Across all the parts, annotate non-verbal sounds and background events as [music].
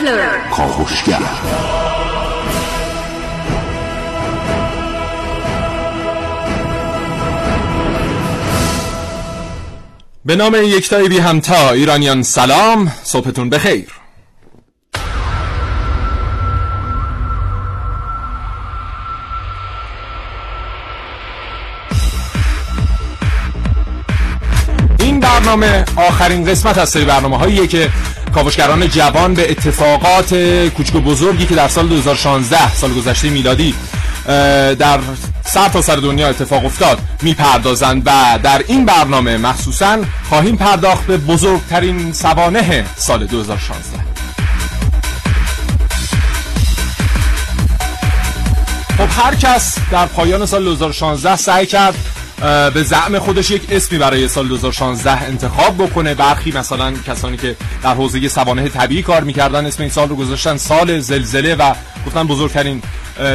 کاپلر کاوشگر به نام یکتای بی همتا ایرانیان سلام صبحتون بخیر. این برنامه آخرین قسمت از سری برنامه هاییه که کاوشگران جوان به اتفاقات کوچک و بزرگی که در سال 2016 سال گذشته میلادی در سر تا سر دنیا اتفاق افتاد می‌پردازند و در این برنامه مخصوصا خواهیم پرداخت به بزرگترین سوانه سال 2016 خب هر کس در پایان سال 2016 سعی کرد به زعم خودش یک اسمی برای سال 2016 انتخاب بکنه. برخی مثلا کسانی که در حوزه سوانه طبیعی کار می‌کردن اسم این سال رو گذاشتن سال زلزله و گفتن بزرگترین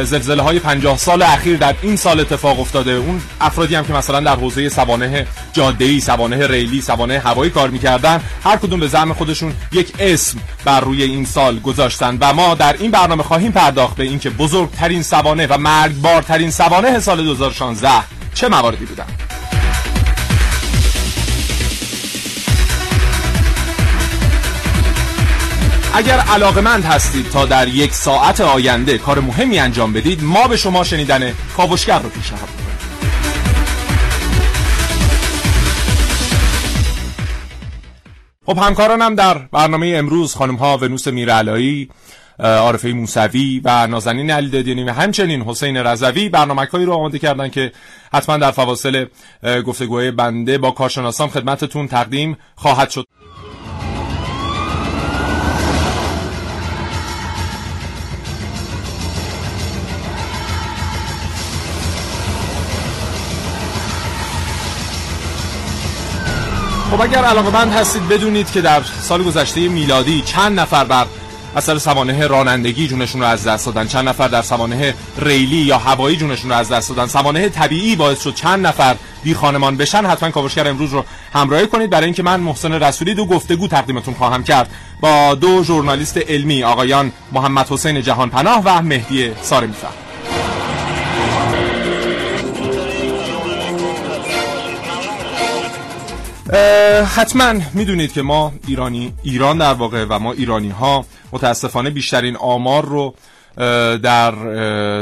زلزله های 50 سال اخیر در این سال اتفاق افتاده. اون افرادی هم که مثلا در حوزه سوانه جاده‌ای سوانه ریلی سوانه هوایی کار می‌کردن هر کدوم به زعم خودشون یک اسم بر روی این سال گذاشتن. و ما در این برنامه خواهیم پرداخت به اینکه بزرگترین سوانه و مرگبارترین سوانه سال 2016 چه مواردی بودن؟ اگر علاقمند هستید تا در یک ساعت آینده کار مهمی انجام بدید ما به شما شنیدن کاوشگر رو پیشنهاد می‌کنیم. خب همکارانم در برنامه امروز خانم ها ونوس میرعلایی عارفه موسوی و نازنین علی دادیانی و همچنین حسین رضوی برنامه‌هایی رو آماده کردن که حتما در فواصل گفتگوهای بنده با کارشناسان خدمتتون تقدیم خواهد شد. خب اگر علاقه بند هستید بدونید که در سال گذشته میلادی چند نفر بر اثر سوانه رانندگی جونشون رو از دست دادن. چند نفر در سوانه ریلی یا هوایی جونشون رو از دست دادن. سوانه طبیعی باعث شد چند نفر بی خانمان بشن. حتما کاوشگر امروز رو همراهی کنید. برای اینکه من محسن رسولی دو گفتگو تقدیمتون خواهم کرد با دو ژورنالیست علمی آقایان محمد حسین جهان پناه و مهدی سارمی حتما می‌دونید که ما ایرانی ایران در واقع و ما ایرانی ها متاسفانه بیشترین آمار رو در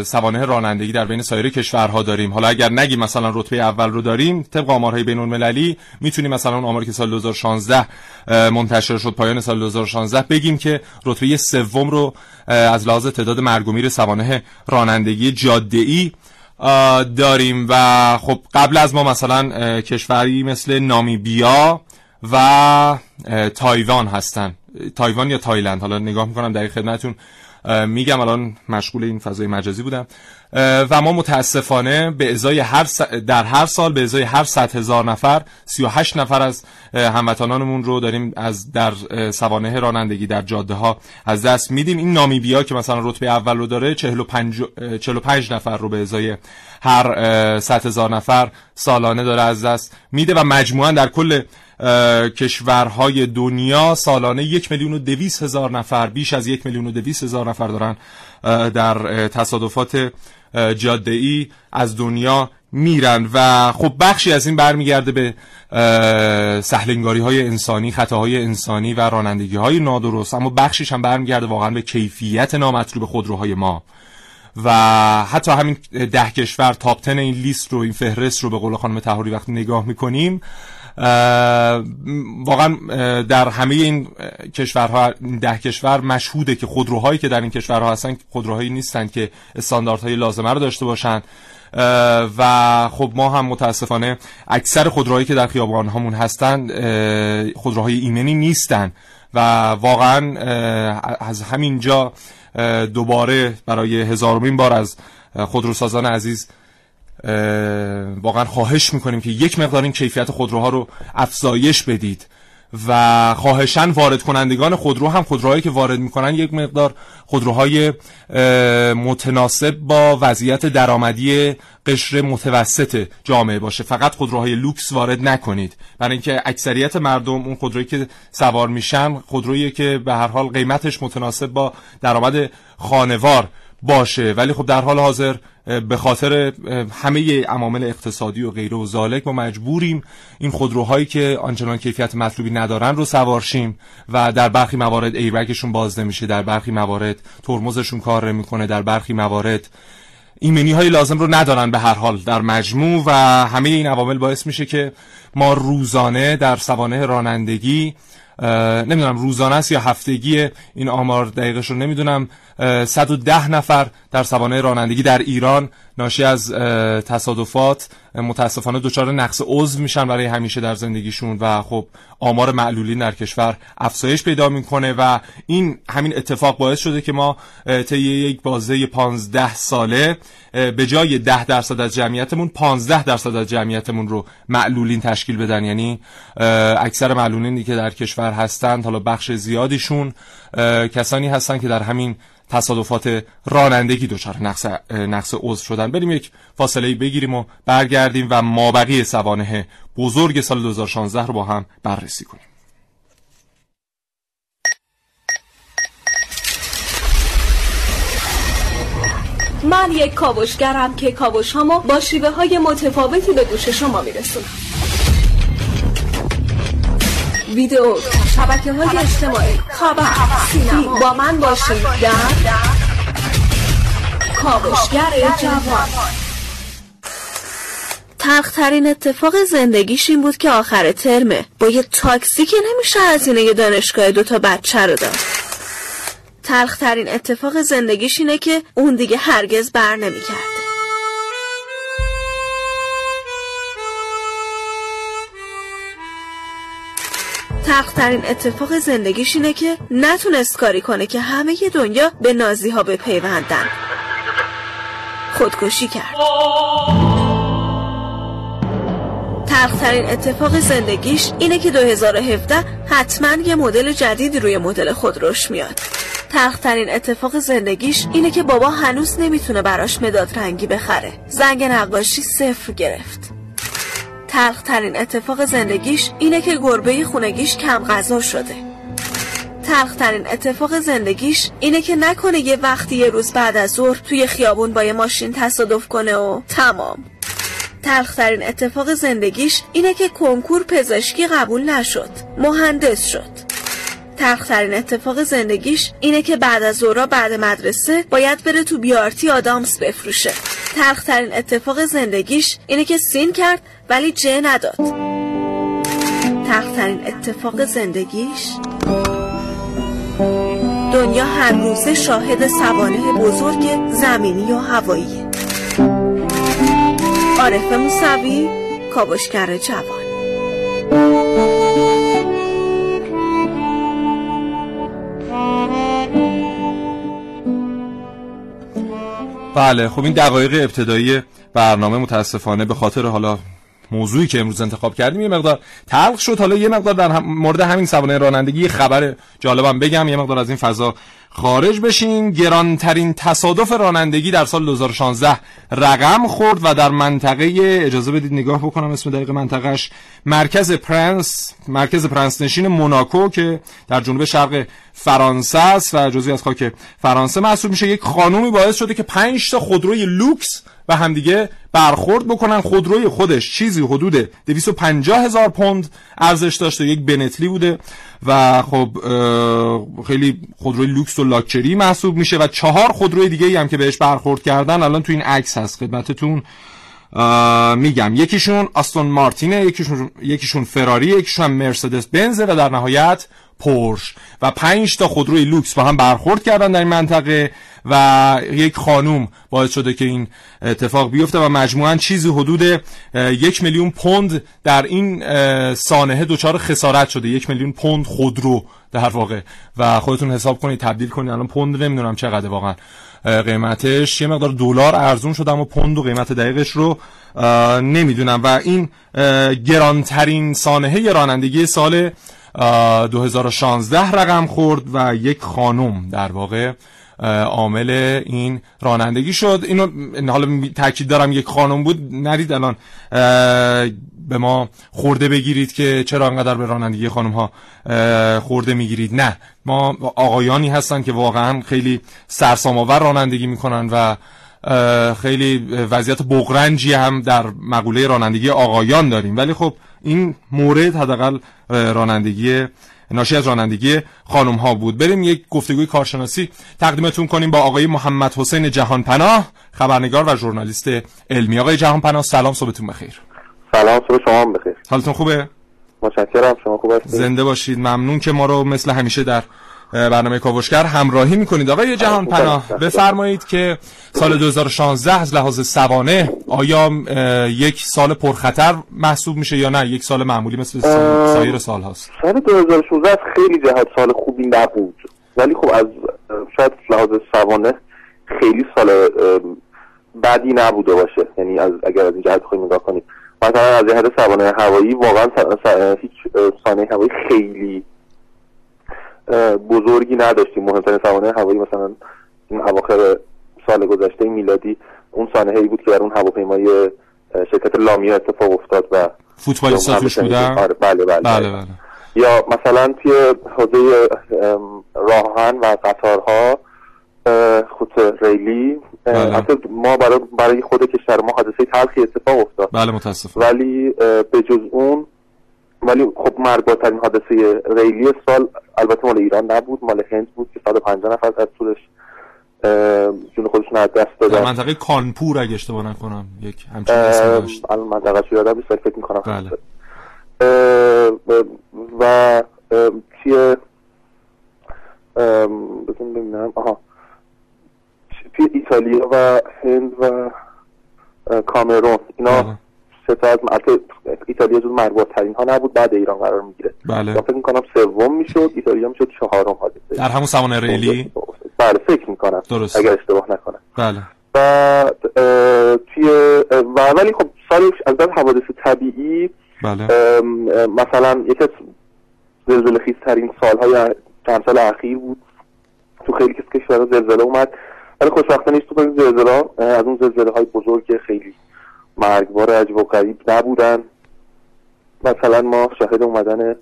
سوانه رانندگی در بین سایر کشورها داریم. حالا اگر نگیم مثلا رتبه اول رو داریم طبق آمارهای بین المللی می‌تونیم مثلا اون آماری که سال 2016 منتشر شد پایان سال 2016 بگیم که رتبه سوم رو از لحاظ تعداد مرگ میر سوانه رانندگی جاده داریم. و خب قبل از ما مثلا کشوری مثل نامیبیا و تایوان هستن. تایوان یا تایلند. حالا نگاه می‌کنم در خدمتون میگم الان مشغول این فضای مجازی بودم. و ما متاسفانه به ازای هر در هر سال به ازای هر صد هزار نفر 38 نفر از هموطنانمون رو داریم از در سوانه رانندگی در جاده ها از دست میدیم. این نامیبیا که مثلا رتبه اول رو داره 45 45 نفر رو به ازای هر 100 هزار نفر سالانه داره از دست میده و مجموعا در کل کشورهای دنیا سالانه یک میلیون و دویست هزار نفر بیش از یک میلیون و دویست هزار نفر دارن در تصادفات جاده ای از دنیا میرن. و خب بخشی از این برمیگرده به سهلنگاری های انسانی خطاهای انسانی و رانندگی های نادرست. اما بخشیش هم برمیگرده واقعا به کیفیت نامطلوب خودروهای ما. و حتی همین ده کشور تاپتن این لیست رو این فهرست رو به قول خانم تهوری وقتی نگاه می‌کنیم واقعا در همه این کشورها ده کشور مشهوده که خودروهایی که در این کشورها هستن خودروهایی نیستند که استانداردهای لازمه رو داشته باشند و خب ما هم متاسفانه اکثر خودروهایی که در خیابان همون هستن خودروهای ایمنی نیستن. و واقعا از همینجا دوباره برای هزارمین بار از خودروسازان عزیز واقعا خواهش می‌کنیم که یک مقدار این کیفیت خودروها رو افزایش بدید و خواهشن وارد کنندگان خودرو هم خودروهایی که وارد می‌کنن یک مقدار خودروهای متناسب با وضعیت درآمدی قشر متوسط جامعه باشه. فقط خودروهای لوکس وارد نکنید. برای اینکه اکثریت مردم اون خودرویی که سوار میشن خودرویی که به هر حال قیمتش متناسب با درآمد خانوار باشه. ولی خب در حال حاضر به خاطر همه عوامل اقتصادی و غیره و زالک ما مجبوریم این خودروهایی که آنچنان کیفیت مطلوبی ندارن رو سوارشیم و در برخی موارد ایربگشون باز نمیشه در برخی موارد ترمزشون کار نمی‌کنه در برخی موارد ایمنی های لازم رو ندارن به هر حال در مجموع و همه این عوامل باعث میشه که ما روزانه در سوانه رانندگی نمی‌دونم روزانه است یا هفتگی این آمار دقیقش رو نمی‌دونم 110 نفر در سوانه رانندگی در ایران ناشی از تصادفات. متاسفانه دچار نقص عضو میشن برای همیشه در زندگیشون و خب آمار معلولین در کشور افزایش پیدا می‌کنه و این همین اتفاق باعث شده که ما طی یک بازه 15 ساله به جای 10 درصد از جمعیتمون 15 درصد از جمعیتمون رو معلولین تشکیل بدن. یعنی اکثر معلولینی که در کشور هستند حالا بخش زیادیشون کسانی هستند که در همین تصادفات رانندگی دچار نقص نقص عضو شدن. بریم یک فاصله بگیریم و برگردیم و مابقی سوانه بزرگ سال 2016 رو با هم بررسی کنیم. من یک کاوشگرم که کاوش هامو با شیوه های متفاوتی به گوش شما میرسونم. ویدیو شبکه های اجتماعی. خبر سینما. با من باشید در کاوشگر جوان. تلخترین اتفاق زندگیش این بود که آخر ترمه. با یه تاکسی که نمیشه هزینه دانشگاه دوتا بچه رو داد. تلخترین اتفاق زندگیش اینه که اون دیگه هرگز بر نمی‌کرده تخترین اتفاق زندگیش اینه که نتونست کاری کنه که همه دنیا به نازی ها بپیوندن. خودکشی کرد. تخترین اتفاق زندگیش اینه که 2017 حتما یه مدل جدیدی روی مدل خودروش میاد. تخترین اتفاق زندگیش اینه که بابا هنوز نمی‌تونه براش مداد رنگی بخره. زنگ نقاشی صفر گرفت. تلخترین اتفاق زندگیش اینه که گربه خونگیش کم غذا شده. تلخترین اتفاق زندگیش اینه که نکنه یه وقتی یه روز بعد از ظهر توی خیابون با یه ماشین تصادف کنه و تمام. تلخترین اتفاق زندگیش اینه که کنکور پزشکی قبول نشد مهندس شد. تلخترین اتفاق زندگیش اینه که بعد از ظهر بعد مدرسه باید بره تو بیارتی آدامس بفروشه. تلخترین اتفاق زندگیش اینه که سین کرد ولی جه نداد. تلخترین اتفاق زندگیش دنیا هر روزه شاهد سوانه بزرگ زمینی و هوایی. عارف موسوی کابشگر جوان. بله خب این دقایق ابتدایی برنامه متاسفانه به خاطر حالا موضوعی که امروز انتخاب کردیم یه مقدار تلخ شد. حالا یه مقدار در مورد همین سوانه رانندگی خبر جالبم بگم. یه مقدار از این فضا خارج بشین. گرانترین تصادف رانندگی در سال 2016 رقم خورد و در منطقه اجازه بدید نگاه بکنم اسم دقیق منطقهش مرکز پرنس مرکز پرنس نشین موناکو که در جنوب شرق فرانسه است و جزئی از خاک فرانسه محسوب میشه. یک خانومی باعث شده که 5 تا خودروی لوکس و همدیگه برخورد بکنن. خودروی خودش چیزی حدود 250 هزار پوند ارزش داشته. یک بنتلی بوده و خب خیلی خودروی لوکس و لاکچری محسوب میشه و چهار خودروی دیگه هم که بهش برخورد کردن الان تو این عکس هست. خدمتتون میگم. یکیشون آستون مارتینه یکیشون یکیشون فراری یکیشون مرسدس بنزه و در نهایت پورش و پنج تا خودروی لوکس با هم برخورد کردن در این منطقه و یک خانوم باعث شده که این اتفاق بیفته و مجموعا چیزی حدود یک میلیون پوند در این سانحه دچار خسارت شده. یک میلیون پوند خودرو در واقع. و خودتون حساب کنید تبدیل کنید. الان پوند نمی‌دونم چقدر واقعا. قیمتش یه مقدار دلار ارزون شده اما پوند و قیمت دقیقش رو نمی‌دونم. و این گرانترین سانحه رانندگی سال 2016 رقم خورد و یک خانم در واقع عامل این رانندگی شد. اینو حالا تاکید دارم یک خانم بود نرید الان. به ما خورده بگیرید که چرا انقدر به رانندگی خانم ها خورده می‌گیرید. نه ما آقایانی هستن که واقعا خیلی سرسام آور رانندگی می‌کنن و خیلی وضعیت بغرنجی هم در مقوله رانندگی آقایان داریم. ولی خب این مورد حداقل رانندگی ناشی از رانندگی خانم ها بود. بریم یک گفتگوی کارشناسی تقدیمتون کنیم با آقای محمد حسین جهان پناه خبرنگار و ژورنالیست علمی. آقای جهان پناه سلام صبحتون بخیر. سلام صبح شما بخیر. حالتون خوبه؟ متشکرم شما خوب هستید؟ زنده باشید. ممنون که ما رو مثل همیشه در برنامه کاوشگر همراهی می‌کنید. آقای جهان پناه بفرمایید که سال 2016 از لحاظ سوانه آیا یک سال پرخطر محسوب میشه یا نه؟ یک سال معمولی مثل سایر سال هاست. سال 2016 خیلی جهت سال خوبی نبود. ولی خب از شاید لحاظ سوانه خیلی سال بدی نبوده باشه. یعنی از اگر از این جهت بخوایم نگاه کنیم. مثلا از جهت سوانه هوایی واقعا هیچ سانه هوایی خیلی بزرگی نداشتیم. مهمترین سوانه هوایی مثلا این اواخر سال گذشته میلادی اون سانحه بود که در اون هواپیمای شرکت لامیا اتفاق افتاد و فوتبالیستا توش بودن؟ آره بله بله, بله, بله. یا مثلا توی حوزه راهن و قطارها خط ریلی بله. ما برای برای خود کشور ما حادثه تلخی اتفاق افتاد. بله متاسفم. ولی به جز اون ولی خب مرگبارترین حادثه ریلی سال البته مال ایران نبود مال هند بود که 150 نفر از طولش جون خودشون از دست دادن. در منطقه کانپور اگه اشتباه نکنم یک همچین داشت. الان منطقه شو یادم نیست فکر می‌کنم. بله. و توی بزن ببینم. آها. توی ایتالیا و هند و کامرون. اینا بله. سه تا از ایتالیا جز مرگبارترین ها نبود بعد ایران قرار می‌گیره. بله. فکر می‌کنم سوم می‌شد ایتالیا می‌شد چهارم حادثه. در همون سوانه ریلی بله فکر می‌کنم. درست. اگر اشتباه نکنم. بله. و توی و ولی خب سال از نظر حوادث طبیعی بله. مثلا یکی از زلزله خیزترین سالهای چند سال اخیر بود. تو خیلی کس کشورها زلزله اومد. ولی خوشبختانه تو این زلزله از اون زلزله های بزرگ خیلی مرگبار عجب و غریب نبودن. مثلا ما شاهد اومدن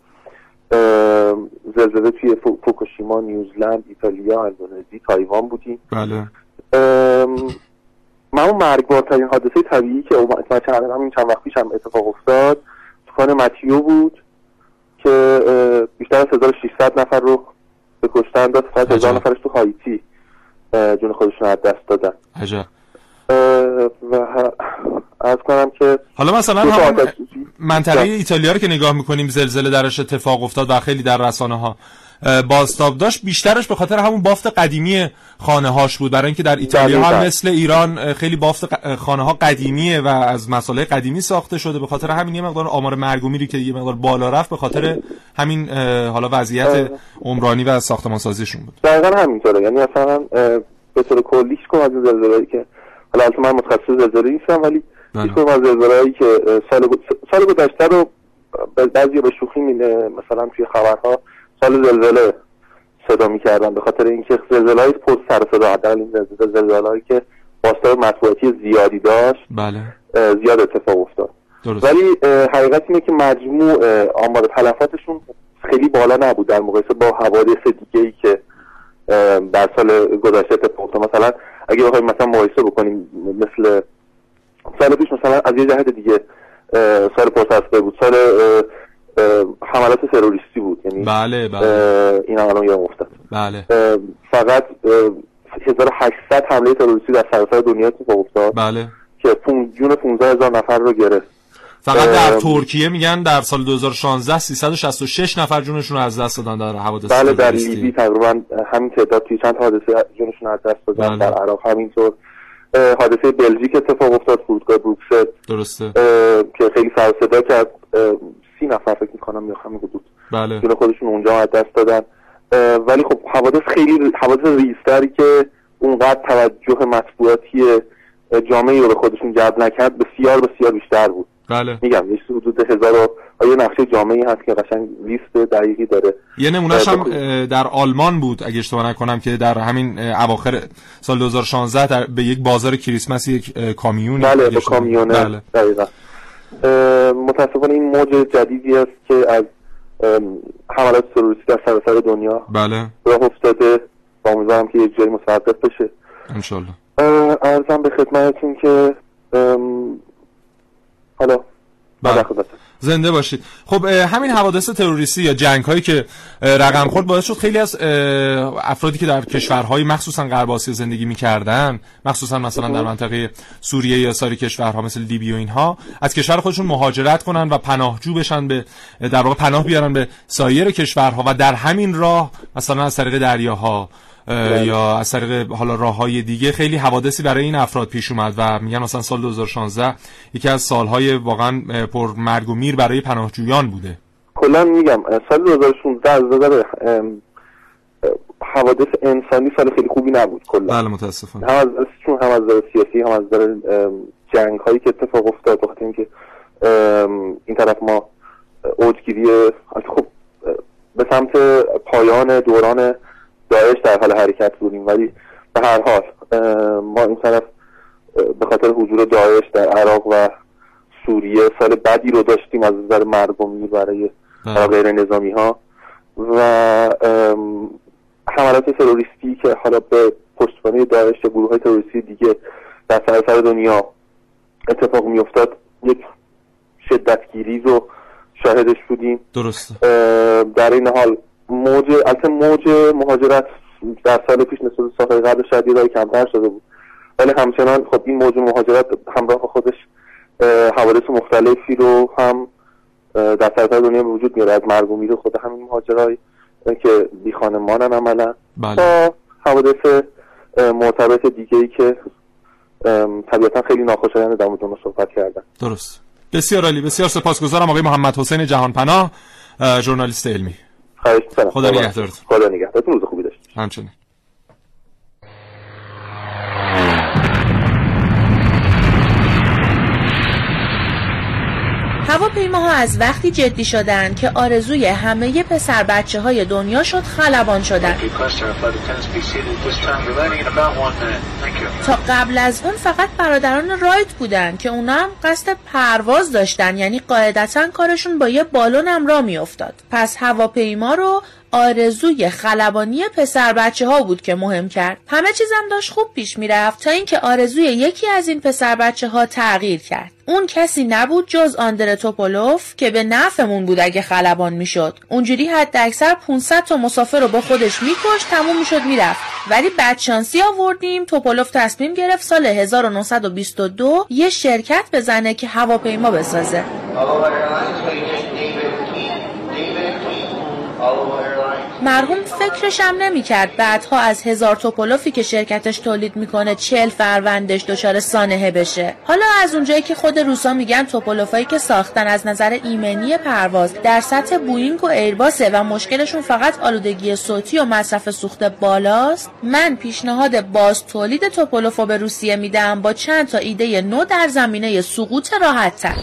زلزله توی فوکوشیما نیوزلند ایتالیا اندونزی تایوان بودیم. بله. من اون مرگبارترین حادثه طبیعی که اومد چند همین چند وقت پیش هم اتفاق افتاد طوفان متیو بود که بیشتر از 1600 نفر رو به کشتن داد. فقط هزار نفرش تو هایتی جون خودشون از دست دادن. عجب. و از کنم که حالا مثلا همون منطقه ایتالیا رو که نگاه می‌کنیم زلزله درش اتفاق افتاد و خیلی در رسانه ها بازتاب داشت. بیشترش به خاطر همون بافت قدیمی خانه هاش بود. برای اینکه در ایتالیا هم مثل ایران خیلی بافت خانه ها قدیمیه و از مسائل قدیمی ساخته شده. به خاطر همین یه مقدار آمار مرگ و میری که یه مقدار بالا رفت به خاطر همین حالا وضعیت عمرانی و ساختمان سازیشون بود. دقیقا همینطوره. یعنی مثلا به طور کلیش کنم از زلزله که حالا من متخصص زلزله نیستم ولی هیچ از زلزله‌ای که سال سال گذشته رو بعضی به شوخی میده. مثلا توی خبرها سال زلزله صدا می‌کردن به خاطر اینکه زلزله های پست سر صدا حداقل این زلزله که باستاب مطبوعاتی زیادی داشت بله. زیاد اتفاق افتاد. درست. ولی حقیقت اینه که مجموع آمار تلفاتشون خیلی بالا نبود. در مقایسه با حوادث دیگه ای که در سال گذشته اتفاق مثلا اگه بخوایم مثلا مقایسه بکنیم مثل سال پیش مثلا از یه جهت دیگه سال پرسسبه بود. سال حملات تروریستی بود. یعنی بله بله. این الان یادم افتاد. بله. فقط 1800 حمله تروریستی در سراسر دنیا اتفاق افتاد. بله. که جون 15 هزار نفر رو گرفت. فقط در ترکیه میگن در سال 2016 366 نفر جونشون رو از دست دادن در حوادث بله در لیبی تقریبا همین تعداد توی چند حادثه جونشون از دست دادن. بله. در عراق همینطور. حادثه بلژیک اتفاق افتاد فرودگاه بروکسل. درسته. که خیلی سر صدا کرد. سی نفر فکر می‌کنم یا همین حدود. بله. جون خودشون اونجا از دست دادن. ولی خب حوادث خیلی حوادث ریزتری که اونقدر توجه مطبوعاتی جامعه رو به خودشون جلب نکرد بسیار بسیار بیشتر بود. بله. میگم یه حدود هزار و یه نقشه جامعی هست که قشنگ لیست دقیقی داره. یه نمونهش هم در آلمان بود اگه اشتباه نکنم که در همین اواخر سال 2016 در به یک بازار کریسمس یک کامیون بله به کامیونه بله. دقیقا. متاسفانه این موج جدیدی است که از حملات تروریستی در سراسر دنیا بله. راه افتاده و امیدوارم که یک جایی متوقف بشه. انشالله ارزم به خدمتتون که حالا بله. زنده باشید خب همین حوادث تروریستی یا جنگ هایی که رقم خورد باعث شد خیلی از افرادی که در کشورهای مخصوصا غرب آسیا زندگی می‌کردن مخصوصا مثلا در منطقه سوریه یا سایر کشورها مثل لیبی و اینها از کشور خودشون مهاجرت کنن و پناهجو بشن به در واقع پناه بیارن به سایر کشورها و در همین راه مثلا از طریق دریاها. یا از طریق حالا راه های دیگه خیلی حوادثی برای این افراد پیش اومد و میگن مثلا سال 2016 یکی از سالهای واقعا پر مرگ و میر برای پناهجویان بوده. کلا میگم سال 2016 از نظر حوادث انسانی سال خیلی خوبی نبود کلا. بله متاسفانه. هم از چون هم از نظر سیاسی هم از نظر جنگ هایی که اتفاق افتاد بخاطر اینکه این طرف ما اوجگیری خب به سمت پایان دوران داعش در حال حرکت بودیم. ولی به هر حال ما این طرف به خاطر حضور داعش در عراق و سوریه سال بدی رو داشتیم از نظر مرگومی برای بله. غیر نظامی ها و حملات تروریستی که حالا به پشتوانه داعش یا گروه های تروریستی دیگه در سراسر دنیا اتفاق میافتاد یک شدتگیری رو شاهدش بودیم. درست در این حال موج البته موج مهاجرت در سال پیش نسبت سالهای قبل شاید یه کمتر شده بود. ولی همچنان خب این موج مهاجرت همراه خودش حوادث مختلفی رو هم در سراسر دنیا وجود میاره. از مرگ و خود همین مهاجرای که بی خانمانن عملا. بله. تا حوادث مرتبط دیگه ای که طبیعتا خیلی ناخوشایند در مورد صحبت کردن. درست. بسیار عالی. بسیار سپاسگزارم آقای محمد حسین جهانپناه ژورنالیست علمی. خواهش خدا نگهدارت خدا نگهدارتون. روز خوبی داشت همچنین. هواپیماها از وقتی جدی شدن که آرزوی همه پسر بچه های دنیا شد خلبان شدن تا قبل از اون فقط برادران رایت بودن که اونا هم قصد پرواز داشتن یعنی قاعدتا کارشون با یه بالون هم را میافتاد. پس هواپیما رو آرزوی خلبانی پسر بچه ها بود که مهم کرد. همه چیزم داشت خوب پیش می‌رفت تا اینکه آرزوی یکی از این پسر بچه ها تغییر کرد. اون کسی نبود جز آندر توپولوف که به نفعمون بود اگه خلبان می‌شد. اونجوری حد اکثر 500 تا مسافر رو با خودش میکش تموم می‌شد می‌رفت. ولی بدشانسی آوردیم توپولوف تصمیم گرفت سال 1922 یه شرکت بزنه که هواپیما بسازه. مرحوم فکرش هم نمی‌کرد بعدها از هزار توپولوفی که شرکتش تولید می‌کنه چل فروندش دچار سانحه بشه. حالا از اونجایی که خود روسا میگن توپولوفایی که ساختن از نظر ایمنی پرواز در سطح بوینگ و ایرباسه و مشکلشون فقط آلودگی صوتی و مصرف سوخت بالاست من پیشنهاد باز تولید توپولوفو به روسیه میدم با چند تا ایده نو در زمینه سقوط راحت تر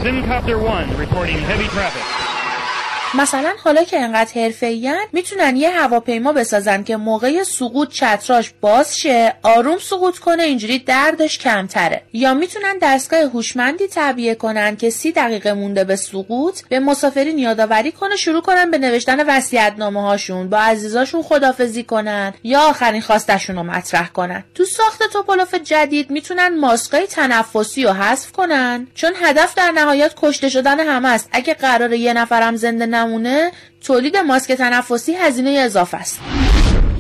مثلا حالا که انقدر حرفه‌این می‌تونن یه هواپیما بسازن که موقع سقوط چتراش باز شه آروم سقوط کنه اینجوری دردش کمتره. یا می‌تونن دستگاه هوشمندی تعبیه کنن که سی دقیقه مونده به سقوط به مسافرین یادآوری کنه شروع کنن به نوشتن وصیت‌نامه هاشون با عزیزاشون خدافزی کنن یا آخرین خواستشون رو مطرح کنن. تو ساخت توپولوف جدید می‌تونن ماسکای تنفسی رو حذف کنن چون هدف در نهایت کشته شدن همه است. اگه قرار یه نفرم زنده نمونه تولید ماسک تنفسی هزینه اضافه است.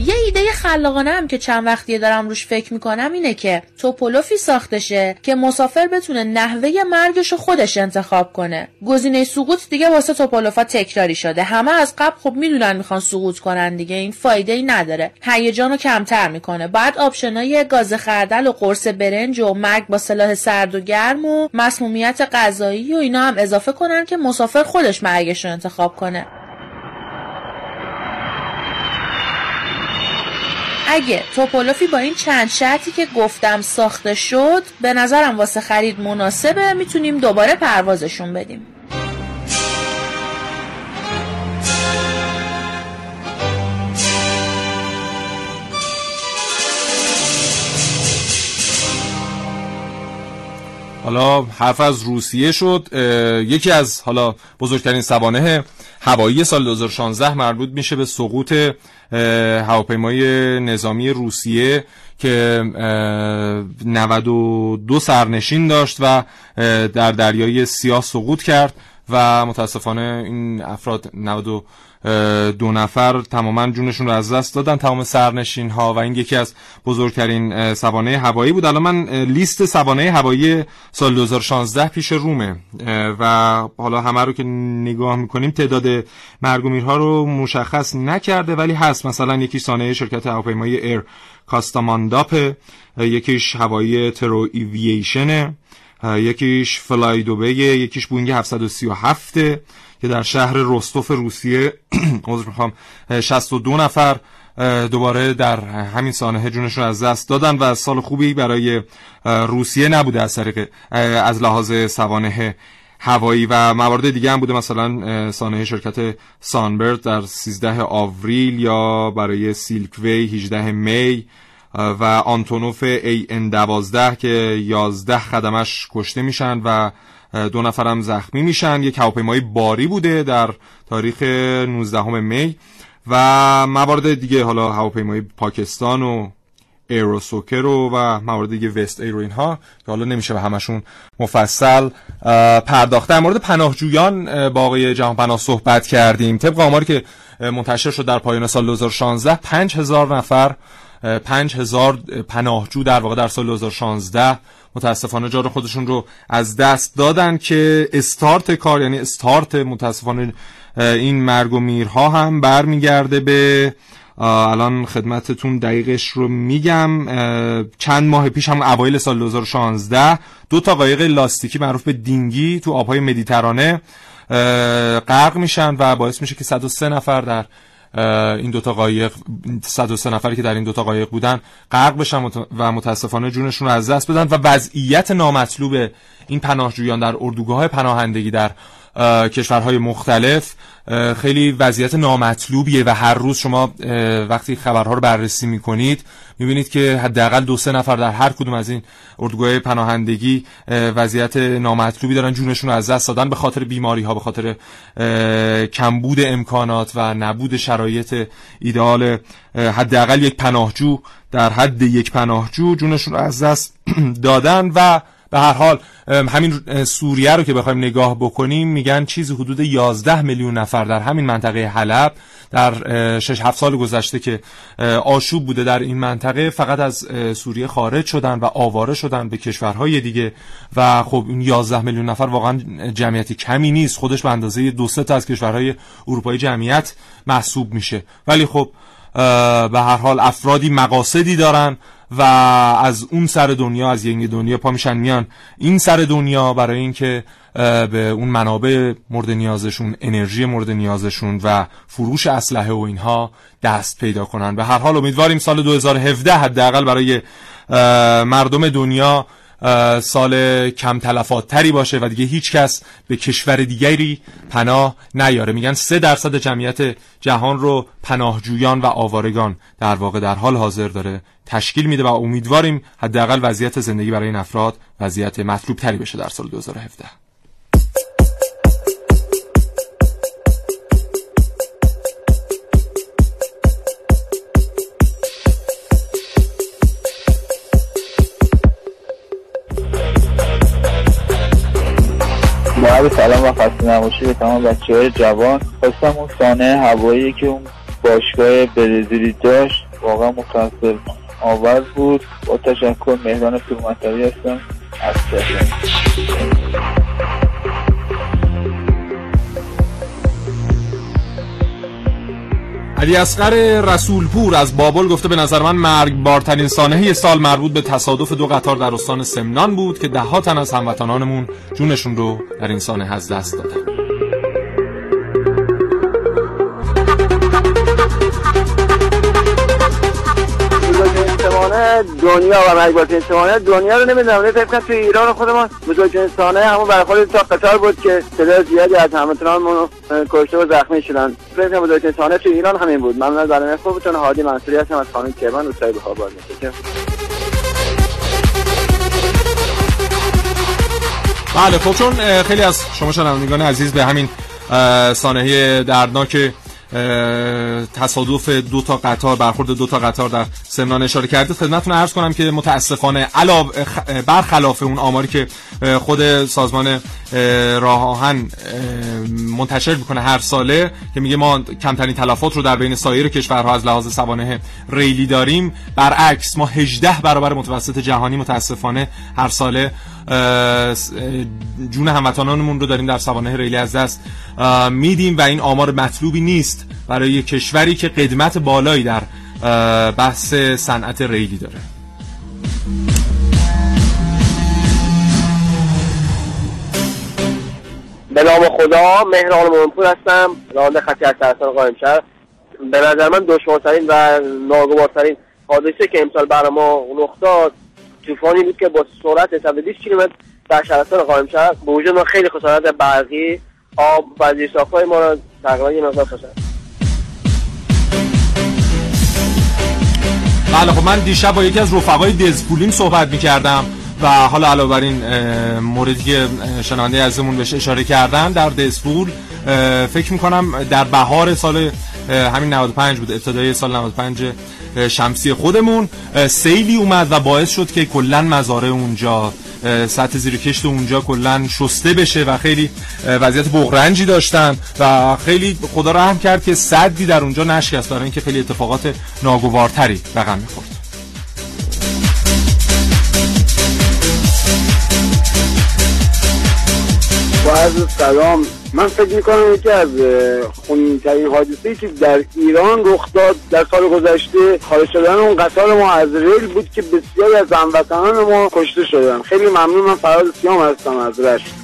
یه ایده خلاقانه هم که چند وقتیه دارم روش فکر می‌کنم اینه که توپولوفی ساخته شه که مسافر بتونه نحوه مرگش خودش انتخاب کنه. گزینه سقوط دیگه واسه توپولوفا تکراری شده. همه از قبل خب می‌دونن می‌خوان سقوط کنن دیگه. این فایده ای نداره. هیجان رو کمتر می‌کنه. بعد آپشنای گاز خردل و قرص برنج و مرگ با سلاح سرد و گرم و مسمومیت غذایی و اینا هم اضافه کنن که مسافر خودش مرگش رو انتخاب کنه. اگه توپولوفی با این چند شرطی که گفتم ساخته شد به نظرم واسه خرید مناسبه می‌تونیم دوباره پروازشون بدیم. حالا حرف از روسیه شد یکی از حالا بزرگترین سوانه هوایی سال 2016 مربوط میشه به سقوط هواپیمای نظامی روسیه که 92 سرنشین داشت و در دریای سیاه سقوط کرد و متاسفانه این افراد 92 دو نفر تماما جونشون رو از دست دادن تمام سرنشین ها و این یکی از بزرگترین سوانه هوایی بود. الان من لیست سوانه هوایی سال 2016 پیش رومه. و حالا همه رو که نگاه می‌کنیم تعداد مرگ و میرها رو مشخص نکرده ولی هست. مثلا یکی سانحه شرکت هواپیمایی Air Kasthamandap یکیش هوایی True Aviation ه یکیش flydubai ه یکیش بوینگ 737 که در شهر رستوف روسیه [clears throat] عذر می‌خوام 62 نفر دوباره در همین سانحه جونشون از دست دادن و سال خوبی برای روسیه نبوده از طریق از لحاظ سوانه هوایی و موارد دیگه هم بوده مثلا سانحه شرکت سانبرد در 13 آوریل یا برای سیلکوی 18 می و آنتونوف ای ان 12 که 11 خدمش کشته میشن و دو نفرم زخمی میشن. یک هواپیمای باری بوده در تاریخ 19 می و موارد دیگه حالا هواپیمای پاکستان و ایروسوکر و موارد دیگه وست ایر و اینها که حالا نمیشه به همشون مفصل پرداخته در مورد پناهجویان با آقای جهان پناه صحبت کردیم. طبق آماری که منتشر شد در پایان سال 2016 5000 نفر 5000 پناهجو در واقع در سال 2016 متاسفانه جار خودشون رو از دست دادن که استارت کار یعنی استارت متاسفانه این مرگ و میرها هم برمیگرده به الان خدمتتون دقیقش رو میگم چند ماه پیش هم اوایل سال 2016 دو تا قایق لاستیکی معروف به دینگی تو آبهای مدیترانه غرق میشن و باعث میشه که 103 نفر در این دوتا قایق 103 نفری که در این دوتا قایق بودن غرق بشن و متاسفانه جونشون رو از دست بدن و وضعیت نامطلوب این پناهجویان در اردوگاه پناهندگی در کشورهای مختلف خیلی وضعیت نامطلوبیه و هر روز شما وقتی خبرها رو بررسی می‌کنید می‌بینید که حداقل دو سه نفر در هر کدوم از این اردوگاه پناهندگی وضعیت نامطلوبی دارن جونشون رو از دست دادن به خاطر بیماری ها به خاطر کمبود امکانات و نبود شرایط ایدئال حداقل یک پناهجو در حد یک پناهجو جونشون رو از دست [clears throat] دادن و به هر حال همین سوریه رو که بخوایم نگاه بکنیم میگن چیزی حدود 11 میلیون نفر در همین منطقه حلب در 6 7 سال گذشته که آشوب بوده در این منطقه فقط از سوریه خارج شدن و آواره شدن به کشورهای دیگه و خب این 11 میلیون نفر واقعا جمعیتی کمی نیست خودش به اندازه دو سه تا از کشورهای اروپایی جمعیت محسوب میشه. ولی خب به هر حال افرادی مقاصدی دارن و از اون سر دنیا از ینگ دنیا پا میشن میان این سر دنیا برای اینکه به اون منابع مورد نیازشون انرژی مورد نیازشون و فروش اسلحه و اینها دست پیدا کنن. به هر حال امیدواریم سال 2017 حداقل برای مردم دنیا سال کم تلفات تری باشه و دیگه هیچ کس به کشور دیگری پناه نیاره. میگن سه درصد جمعیت جهان رو پناهجویان و آوارگان در واقع در حال حاضر داره تشکیل میده و امیدواریم حداقل وضعیت زندگی برای این افراد وضعیت مطلوب تری بشه در سال 2017 با سلام و خسته نباشی به تمام بچه های جوان. خواستم اون سانه هوایی که اون باشگاه برزیلی داشت واقعا متاثر آور بود. با تشکر مهران پورمطبی هستم. از علی اصغر رسولپور از بابل گفته به نظر من مرگ بارترین سانحه سال مربوط به تصادف دو قطار در استان سمنان بود که ده ها تن از هموطنانمون جونشون رو در این سانحه از دست دادن. دنیا و مرگ سمانه دنیا رو نمی‌دونم نه فکر تو ایران خودمون بزرگترین سانه همون برای خود تا قطار بود که تعداد زیادی از هموطنانمون کشته و زخمی شدن. فکر کنم بزرگترین سانه تو ایران همین بود. ممنون از برنامه خوبتون هادی منصوری هستم از خانم کرمان روستای بخاباد میشه. بله خب چون خیلی از شما شنوندگان عزیز به همین سانحه دردناک تصادف دو تا قطار برخورد دو تا قطار در سمنان اشاره کردید خدمتتون عرض کنم که متاسفانه علاوه برخلاف اون آماری که خود سازمان راه آهن منتشر می‌کنه هر ساله که میگه ما کمترین تلفات رو در بین سایر کشورها از لحاظ سوانه ریلی داریم. برعکس ما 18 برابر متوسط جهانی متاسفانه هر ساله جون هموطنانمون رو داریم در سوانه ریلی از دست میدیم و این آمار مطلوبی نیست برای کشوری که قدمت بالایی در بحث صنعت ریلی داره. به نام خدا مهران مومنپور هستم راننده خطی از سرستان قائم شهر. به نظر من دشوارترین و ناگوارترین حادثه که امسال برای ما رخ داد طوفانی بود که با سرعت 120 کیلومتر در شهرستان قائم شهر به وجود ما خیلی خسارت برقی آب و زیرساختهای ما را تقریبا یه مقدار خسارت بله خب من دیشب با یکی از رفقای دزپولیم صحبت می‌کردم و حالا علاوه بر این موردی که شنونده عزیزمون بهش اشاره کردن در دزپول فکر می‌کنم در بهار سال همین 95 بود ابتدای سال 95 شمسی خودمون. سیلی اومد و باعث شد که کلا مزارع اونجا سطح زیر کشت اونجا کلا شسته بشه و خیلی وضعیت بغرنجی داشتن و خیلی خدا رحم کرد که صدی در اونجا نشکست. برای اینکه خیلی اتفاقات ناگوارتری رقم می‌خورد. با سلام من فکر می‌کنم یکی از خونینترین حادثه که در ایران رخ داد در سال گذشته خارج شدن اون قطار ما از ریل بود که بسیاری از هموطنان ما کشته شدن. خیلی ممنون من فراز سیام هستم از رشت.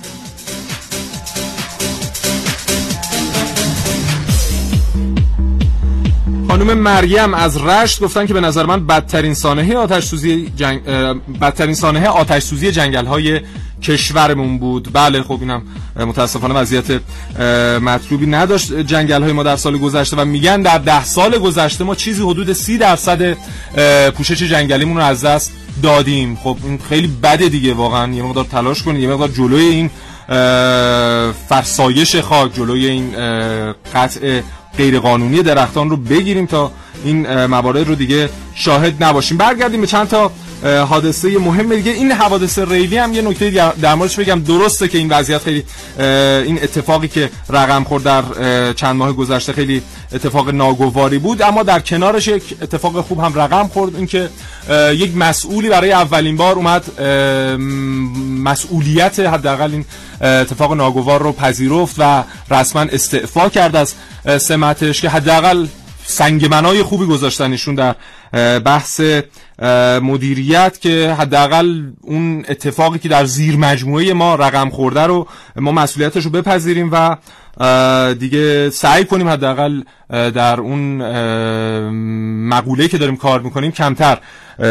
خانم مریم از رشت گفتن که به نظر من بدترین سانحه آتش سوزی جنگ... بدترین سانحه آتش سوزی جنگل های کشورمون بود. بله خب اینم متاسفانه وضعیت مطلوبی نداشت جنگل های ما در سال گذشته و میگن در ده سال گذشته ما چیزی حدود سی درصد پوشش جنگلیمون رو از دست دادیم. خب این خیلی بده دیگه واقعا. یه مقدار تلاش کنید یه مقدار جلوی این فرسایش خاک جلوی این قطع غیرقانونی درختان رو بگیریم تا این موارد رو دیگه شاهد نباشیم. برگردیم به چند تا حادثه مهم. دیگه این حوادث ریلی هم یه نکته در موردش بگم. درسته که این وضعیت خیلی این اتفاقی که رقم خورد در چند ماه گذشته خیلی اتفاق ناگواری بود. اما در کنارش یک اتفاق خوب هم رقم خورد. اینکه یک مسئولی برای اولین بار اومد مسئولیت حداقل این اتفاق ناگوار رو پذیرفت و رسما استعفا کرد از سمتش که حداقل سنگمنای خوبی گذاشتنشون در بحث مدیریت که حداقل اون اتفاقی که در زیر مجموعه ما رقم خورده رو ما مسئولیتش رو بپذیریم و دیگه سعی کنیم حداقل در اون مقوله که داریم کار می‌کنیم کمتر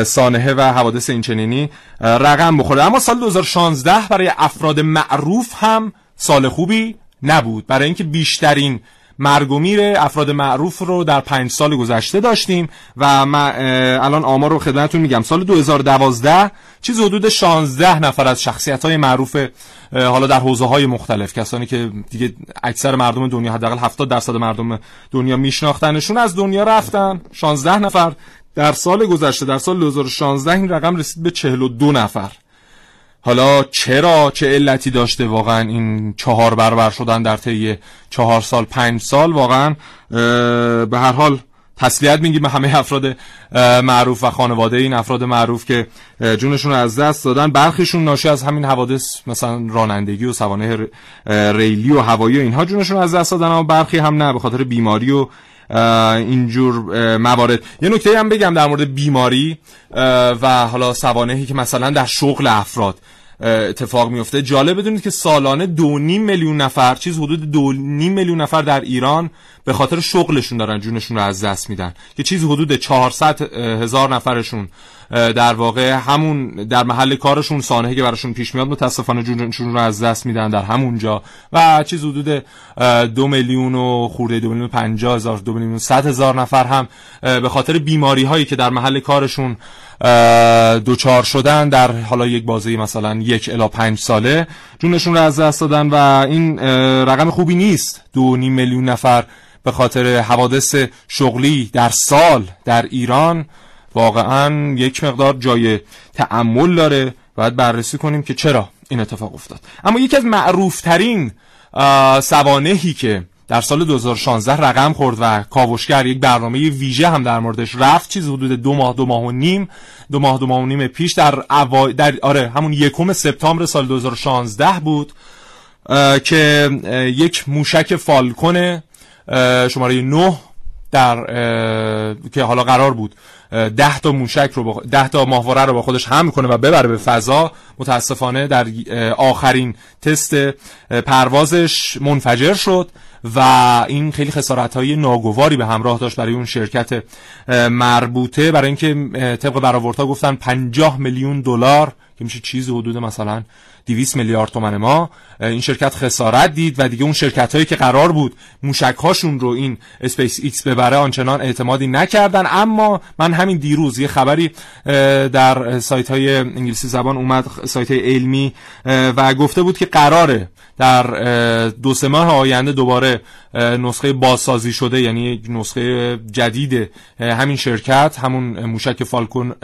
سانحه و حوادث اینچنینی رقم بخوره. اما سال 2016 برای افراد معروف هم سال خوبی نبود. برای اینکه بیشترین مرگ و میر افراد معروف رو در پنج سال گذشته داشتیم و من الان آمار رو خدمتتون میگم. سال 2012 چیز حدود 16 نفر از شخصیت های معروف حالا در حوزه های مختلف کسانی که دیگه اکثر مردم دنیا حداقل 70 درصد مردم دنیا میشناختنشون از دنیا رفتن. 16 نفر در سال گذشته در سال 2016 این رقم رسید به 42 نفر. حالا چرا چه علتی داشته واقعا این چهار برابر شدن در طی چهار سال پنج سال؟ واقعا به هر حال تسلیت میگیم به همه افراد معروف و خانواده. این افراد معروف که جونشون از دست دادن برخیشون ناشی از همین حوادث مثلا رانندگی و سوانه ریلی و هوایی و اینها جونشون از دست دادن اما برخی هم نه به خاطر بیماری و اینجور موارد. یه نکته هم بگم در مورد بیماری و حالا سوانهی که مثلا در شغل افراد اتفاق میفته. جالب بدونید که سالانه دو نیم میلیون نفر چیز حدود دو نیم میلیون نفر در ایران به خاطر شغلشون دارن جونشون رو از دست میدن که چیز حدود 400 هزار نفرشون. در واقع همون در محل کارشون سانحه که براشون پیش میاد متاسفانه جونشون رو از دست میدن در همونجا و چیز حدود دو میلیون و خورده دو میلیون پنجاه هزار دو میلیون صد هزار نفر هم به خاطر بیماری هایی که در محل کارشون دوچار شدن در حالا یک بازه مثلا یک الا پنج ساله جونشون رو از دست دادن و این رقم خوبی نیست. دو نیم میلیون نفر به خاطر حوادث شغلی در سال در ایران واقعا یک مقدار جای تعمل داره. باید بررسی کنیم که چرا این اتفاق افتاد. اما یکی از معروفترین سوانهی که در سال 2016 رقم خورد و کاوشگر یک برنامه ویژه هم در موردش رفت چیز حدود دو ماه دو ماه و نیم دو ماه دو ماه و نیم پیش در, اوا... در آره همون یکم سپتامبر سال 2016 بود که یک موشک فالکون شماره 9 در که حالا قرار بود ده تا موشک رو با ده تا ماهواره رو با خودش حمل کنه و ببره به فضا متاسفانه در آخرین تست پروازش منفجر شد و این خیلی خسارت های ناگواری به همراه داشت برای اون شرکت مربوطه. برای اینکه طبق برآوردها گفتن 50 میلیون دلار که میشه چیز حدود مثلا 200 میلیارد تومن ما این شرکت خسارت دید و دیگه اون شرکت هایی که قرار بود موشک هاشون رو این اسپیس ایکس ببره آنچنان اعتمادی نکردن. اما من همین دیروز یه خبری در سایت های انگلیسی زبان اومد سایت های علمی و گفته بود که قراره در دو سه ماه آینده دوباره نسخه بازسازی شده یعنی نسخه جدید همین شرکت همون موشک فالکون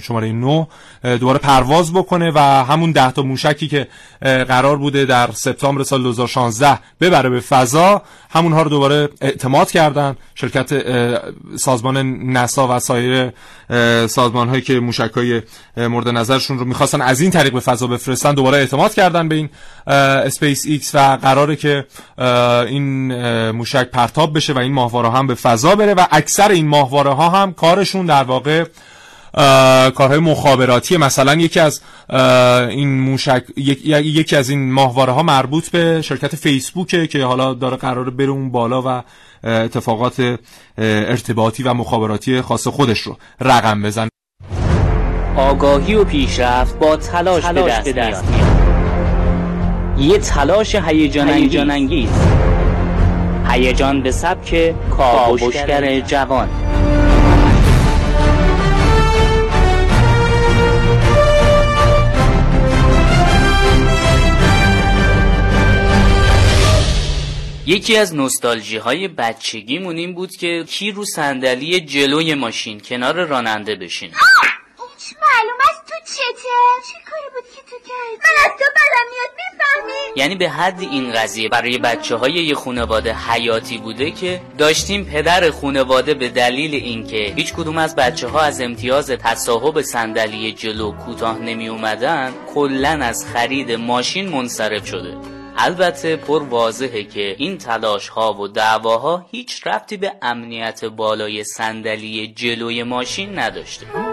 شماره 9 دوباره پرواز بکنه و همون ده تا موشکی که قرار بوده در سپتامبر سال 2016 ببره به فضا همونها رو دوباره اعتماد کردن. شرکت سازمان نسا و سایر سازمان هایی که موشک های مورد نظرشون رو می‌خواستن از این طریق به فضا بفرستن دوباره اعتماد کردن به این اسپیس ایکس و قراره که این موشک پرتاب بشه و این ماهواره هم به فضا بره و اکثر این ماهواره ها هم کارشون در واقع کارهای مخابراتی مثلا یکی از این موشک یکی از این ماهواره ها مربوط به شرکت فیسبوکه که حالا داره قرار بره اون بالا و اتفاقات ارتباطی و مخابراتی خاص خودش رو رقم بزنه آگاهی و پیشرفت با تلاش, تلاش به دست, میاد. یه تلاش هیجان انگیز هیجان به سبک کاوشگر جوان. یکی از نوستالژی های بچگیمون این بود که کی رو صندلی جلوی ماشین کنار راننده بشین معلوم است تو چته؟ چه کاری بود که تو کردی؟ من از تو بدم میاد می‌فهمی؟ یعنی به حد این قضیه برای بچه های یه خانواده حیاتی بوده که داشتیم پدر خانواده به دلیل اینکه هیچ کدوم از بچه ها از امتیاز تصاحب صندلی جلو کوتاه نمی اومدن کلا از خرید ماشین منصرف شده. البته پر واضحه که این تلاش ها و دعواها هیچ ربطی به امنیت بالای صندلی جلوی ماشین نداشته.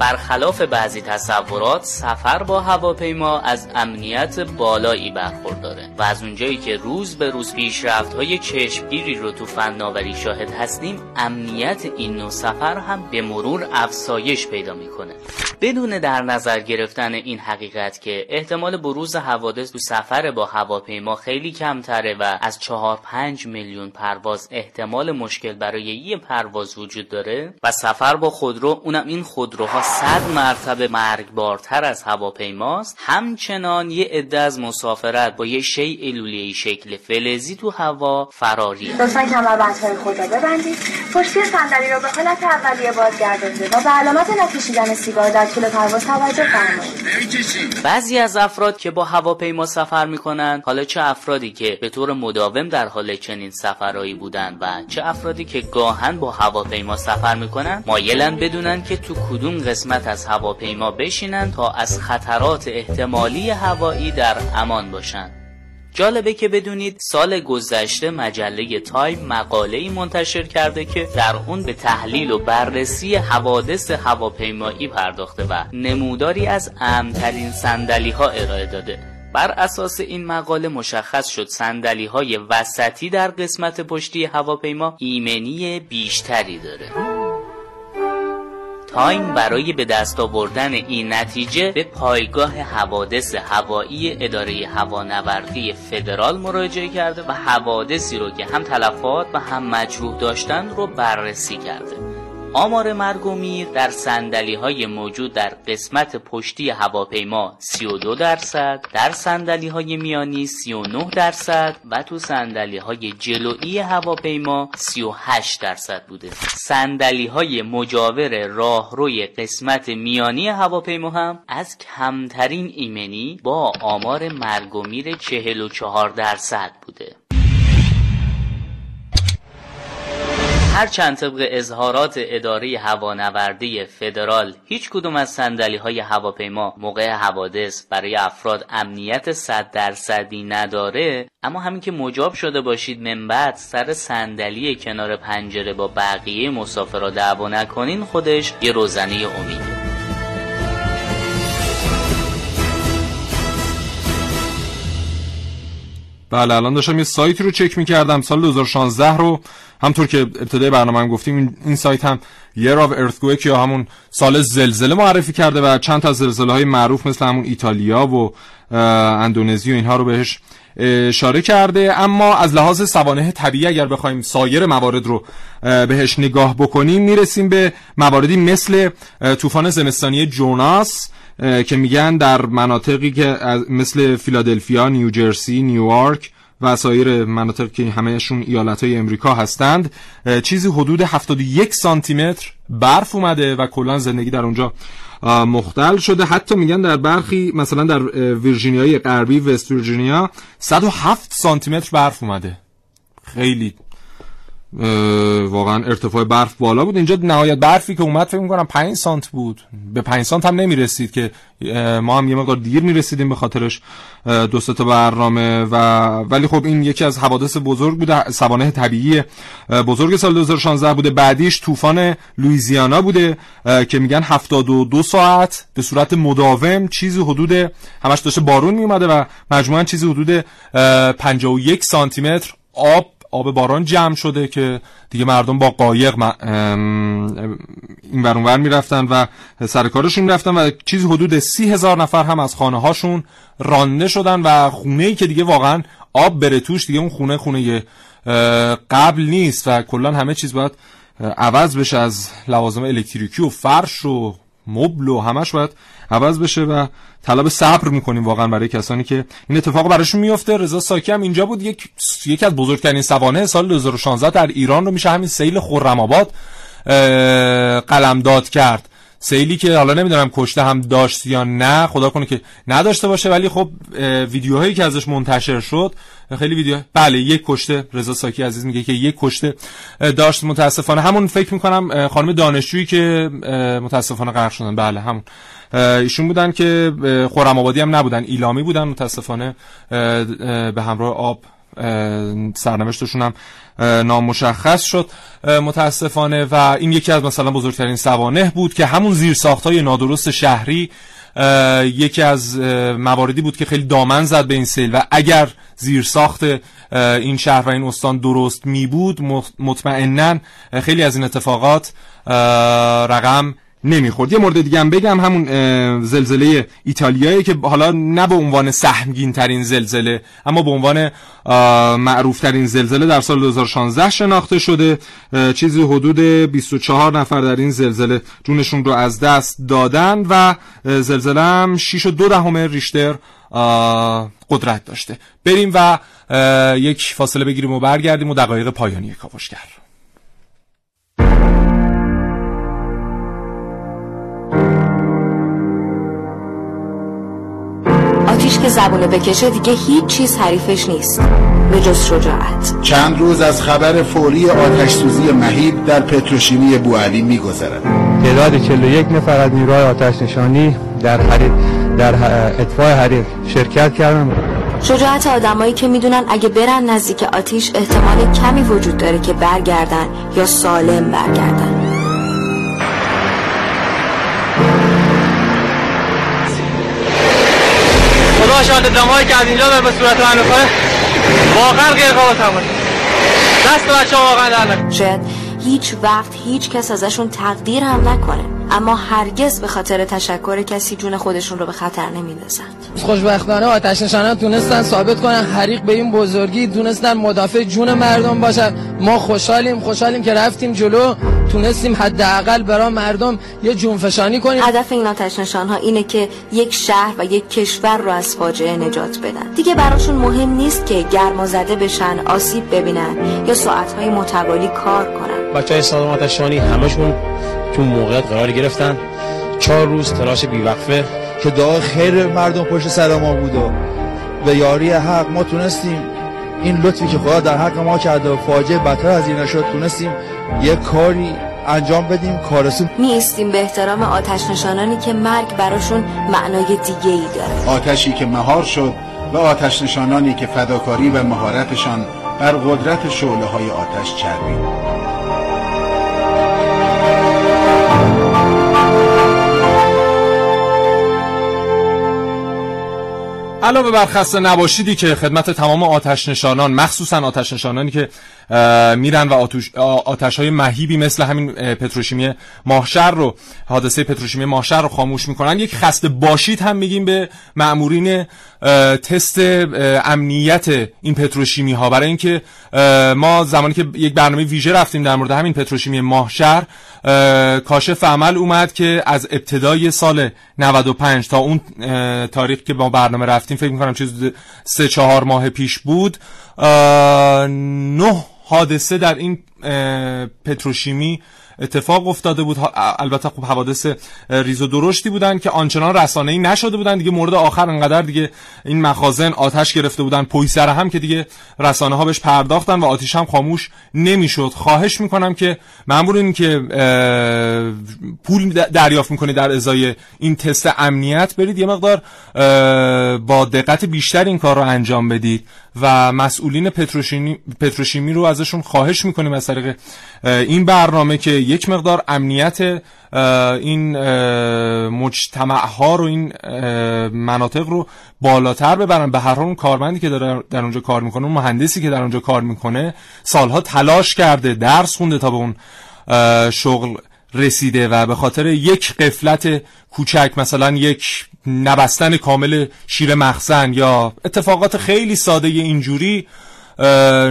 برخلاف بعضی تصورات سفر با هواپیما از امنیت بالایی برخورداره و از اونجایی که روز به روز پیشرفت های چشمگیری رو تو فناوری شاهد هستیم امنیت این نوع سفر هم به مرور افزایش پیدا می‌کنه. بدون در نظر گرفتن این حقیقت که احتمال بروز حوادث تو سفر با هواپیما خیلی کمتره و از چهار پنج میلیون پرواز احتمال مشکل برای یه پرواز وجود داره و سفر با خودرو اونم این خودروها صد مرتبه مرگبارتر از هواپیماست. همچنان یه عده از مسافرت با یه شی الولیه شکل فلزی تو هوا فراری. لطفا کمربندهای خود را ببندید. پشتی صندلی را به حالت اولیه بازگردانید و به علامت نکشیدن سیگار در طول پرواز توجه فرمایید. بعضی از افراد که با هواپیما سفر می‌کنن حالا چه افرادی که به طور مداوم در حال چنین سفرهایی بودن و چه افرادی که گاهن با هواپیما سفر می‌کنن مایلن بدونن که تو کدوم قسمت از هواپیما بشینن تا از خطرات احتمالی هوایی در امان باشند جالبه که بدونید سال گذشته مجله تایم مقاله ای منتشر کرده که در اون به تحلیل و بررسی حوادث هواپیمایی پرداخته و نموداری از امن‌ترین صندلی ها ارائه داده. بر اساس این مقاله مشخص شد صندلی های وسطی در قسمت پشتی هواپیما ایمنی بیشتری داره. تایم برای به دست آوردن این نتیجه به پایگاه حوادث هوایی اداره هوانوردی فدرال مراجعه کرده و حوادثی رو که هم تلفات و هم مجروح داشتن رو بررسی کرده. آمار مرگ و میر در سندلی های موجود در قسمت پشتی هواپیما 32 درصد در سندلی های میانی 39 درصد و تو سندلی های جلویی هواپیما 38 درصد بوده. سندلی های مجاور راهروی قسمت میانی هواپیما هم از کمترین ایمنی با آمار مرگ و میر 44 درصد بوده. هرچند طبق اظهارات اداره هوانوردی فدرال هیچ کدوم از سندلی های هواپیما موقع حوادث برای افراد امنیت صد درصدی نداره اما همین که مجاب شده باشید من بعد سر صندلی کنار پنجره با بقیه مسافرها دعوا نکنین خودش یه روزنه امیده. بله الان داشتم یه سایتی رو چک می‌کردم. سال 2016 رو همونطور که ابتدای برنامه هم گفتیم این سایت هم Year of Earthquake یا همون سال زلزله معرفی کرده و چند تا زلزله های معروف مثل همون ایتالیا و اندونزی و اینها رو بهش اشاره کرده. اما از لحاظ سوانح طبیعی اگر بخوایم سایر موارد رو بهش نگاه بکنیم می‌رسیم به مواردی مثل طوفان زمستانی جوناس که میگن در مناطقی که مثل فیلادلفیا، نیوجرسی، نیویورک و سایر مناطق که همهشون ایالت های امریکا هستند چیزی حدود 71 سانتی متر برف اومده و کلا زندگی در اونجا مختل شده. حتی میگن در برخی مثلا در ویرجینیای غربی وست ویرجینیا 107 سانتی متر برف اومده. خیلی واقعا ارتفاع برف بالا بود. اینجا نهایت برفی که اومد فکر می‌کنم 5 سانت بود. به 5 سانت هم نمی‌رسید که ما هم یه مقدار دیر می‌رسیدیم به خاطرش دو تا برنامه و ولی خب این یکی از حوادث بزرگ بوده سوانه طبیعی بزرگ سال 2016 بوده. بعدیش طوفان لویزیانا بوده که میگن 72 ساعت به صورت مداوم چیزی حدود همش داشته بارون میومده و مجموعا چیزی حدود 51 سانتی متر آب آب باران جمع شده که دیگه مردم با قایق این ورونور می‌رفتن و سر کارشون می‌رفتن و چیزی حدود سی هزار نفر هم از خانه هاشون رانده شدن و خونه ای که دیگه واقعا آب بره توش دیگه اون خونه خونه قبل نیست و کلا همه چیز باید عوض بشه از لوازم الکتریکی و فرش و مبل و همش باید عوض بشه و طلب صبر می‌کنیم واقعا برای کسانی که این اتفاق براشون میفته رضا ساکی هم اینجا بود. یک یکی از بزرگترین سوانه سال 2016 در ایران رو میشه همین سیل خرم آباد قلمداد کرد. سیلی که حالا نمی‌دونم کشته هم داشت یا نه خدا کنه که نداشته باشه ولی خب ویدیوهایی که ازش منتشر شد خیلی ویدیو بله یک کشته. رضا ساکی عزیز میگه که یک کشته داشت. متاسفانه همون فکر می‌کنم خانم دانشجویی که متاسفانه غرق شدن. بله همون. ایشون بودن که خورم آبادی هم نبودن. ایلامی بودن متاسفانه. به همراه آب سرنوشتشون هم نامشخص شد. متاسفانه و این یکی از مثلا بزرگترین سوانه بود که همون زیر های نادرست شهری یکی از مواردی بود که خیلی دامن زد به این سیل و اگر زیر ساخت این شهر و این استان درست می بود مطمئنا خیلی از این اتفاقات رقم نمی‌خورد. یه مورد دیگه هم بگم همون زلزله ایتالیایی که حالا نه به عنوان سهمگین ترین زلزله اما به عنوان معروف ترین زلزله در سال 2016 شناخته شده. چیزی حدود 24 نفر در این زلزله جونشون رو از دست دادن و زلزله هم 6 و 2 دهم ریشتر قدرت داشته. بریم و یک فاصله بگیریم و برگردیم و دقایق پایانی کاوشگر. زبونه بکشه دیگه هیچ چیز حریفش نیست. به جز شجاعت. چند روز از خبر فوری آتش سوزی مهیب در پتروشیمی بوعلی میگذرد. تعداد 41 نفر از نیروهای آتش نشانی در حریف در اطفاع حریف شرکت کردن شجاعت آدمایی که می‌دونن اگه برن نزدیک آتیش احتمال کمی وجود داره که برگردن یا سالم برگردن. شاهد دمایی که از اینجا به صورت من می‌خوره. واقعا غیر قابل تمام دست بچه واقعا شاید هیچ وقت هیچ کس ازشون تقدیر هم نکنه. اما هرگز به خاطر تشکر کسی جون خودشون رو به خطر نمیندازند خوشبختانه آتش نشانان تونستن ثابت کنن حریق به این بزرگی تونستن مدافع جون مردم باشن ما خوشحالیم خوشحالیم که رفتیم جلو. تونستیم حداقل برای مردم یه جونفشانی کنیم. هدف این آتش نشان ها اینه که یک شهر و یک کشور رو از فاجعه نجات بدن. دیگه براشون مهم نیست که گرما زده بشن آسیب ببینن یا ساعتهای متوالی کار کنن. بچه های سازمان آتشانی همشون تو موقعیت قرار گرفتن. چهار روز تلاش بیوقفه. که دعا خیر مردم پشت سر ما بود و به یاری حق ما تونستیم این لطفی که خدا در حق ما کرد و فاجعه بدتر از این نشد تونستیم یه کاری انجام بدیم کارسون نیستیم به احترام آتش نشانانی که مرگ براشون معنای دیگه ای داره. آتشی که مهار شد و آتش نشانانی که فداکاری و مهارتشان بر قدرت شعله های آتش چربید. علاوه بر خسته نباشیدی که خدمت تمام آتش نشانان مخصوصا آتش نشانانی که میرن و آتش های مهیبی مثل همین پتروشیمی ماهشر رو حادثه پتروشیمی ماهشر رو خاموش می‌کنن. یک خسته باشید هم میگیم به مأمورین تست امنیت این پتروشیمی ها برای اینکه ما زمانی که یک برنامه ویژه رفتیم در مورد همین پتروشیمی ماهشر کاشف عمل اومد که از ابتدای سال 95 تا اون تاریخ که با برنامه رفتیم فکر می‌کنم چیز سه چهار ماه پیش بود نه حادثه در این پتروشیمی اتفاق افتاده بود. البته خب حوادث ریز و درشتی بودن که آنچنان رسانه‌ای نشده بودن دیگه. مورد آخر انقدر دیگه این مخازن آتش گرفته بودن. پوی سر هم که دیگه رسانه ها بهش پرداختن و آتیش هم خاموش نمی‌شد. خواهش می‌کنم که مامورین که پول دریافت می‌کنید در ازای این تست امنیت برید. یه مقدار با دقت بیشتر این کار رو انجام بدید و مسئولین پتروشیمی رو ازشون خواهش می‌کنیم از طریق این برنامه که یک مقدار امنیت این مجتمع ها رو این مناطق رو بالاتر ببرن. به هر حال اون کارمندی که داره در اونجا کار می‌کنه اون مهندسی که در اونجا کار می‌کنه سالها تلاش کرده درس خونده تا به اون شغل رسیده و به خاطر یک قفلت کوچک مثلا یک نبستن کامل شیر مخزن یا اتفاقات خیلی ساده اینجوری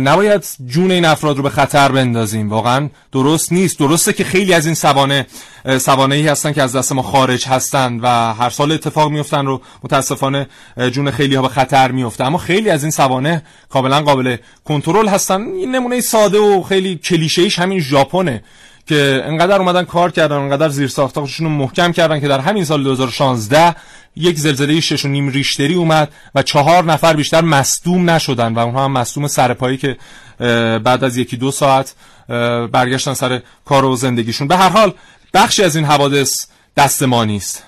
نباید جون این افراد رو به خطر بندازیم. واقعا درست نیست. درسته که خیلی از این سوانه سوانه ای هستن که از دست ما خارج هستن و هر سال اتفاق میفتن رو متاسفانه جون خیلی ها به خطر میفته اما خیلی از این سوانه کاملا قابل کنترل هستن. این نمونه ساده و خیلی کلیشه‌ایش همین ژاپنه. که انقدر اومدن کار کردن انقدر زیر ساختاشون رو محکم کردن که در همین سال 2016 یک زلزله 6 و نیم ریشتری اومد و چهار نفر بیشتر مصدوم نشدن و اونها هم مصدوم سرپایی که بعد از یکی دو ساعت برگشتن سر کار و زندگیشون. به هر حال بخشی از این حوادث دست ما نیست.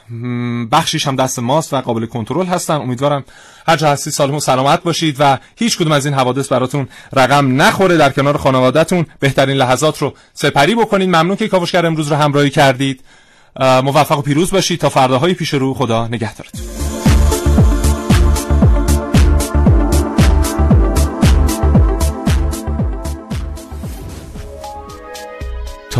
بخشیش هم دست ماست و قابل کنترل هستن امیدوارم هر جا هستی سالم و سلامت باشید و هیچ کدوم از این حوادث براتون رقم نخوره. در کنار خانوادهتون بهترین لحظات رو سپری بکنید. ممنون که کاوشگر امروز رو همراهی کردید. موفق و پیروز باشید. تا فرداهای پیش رو خدا نگهدارتون.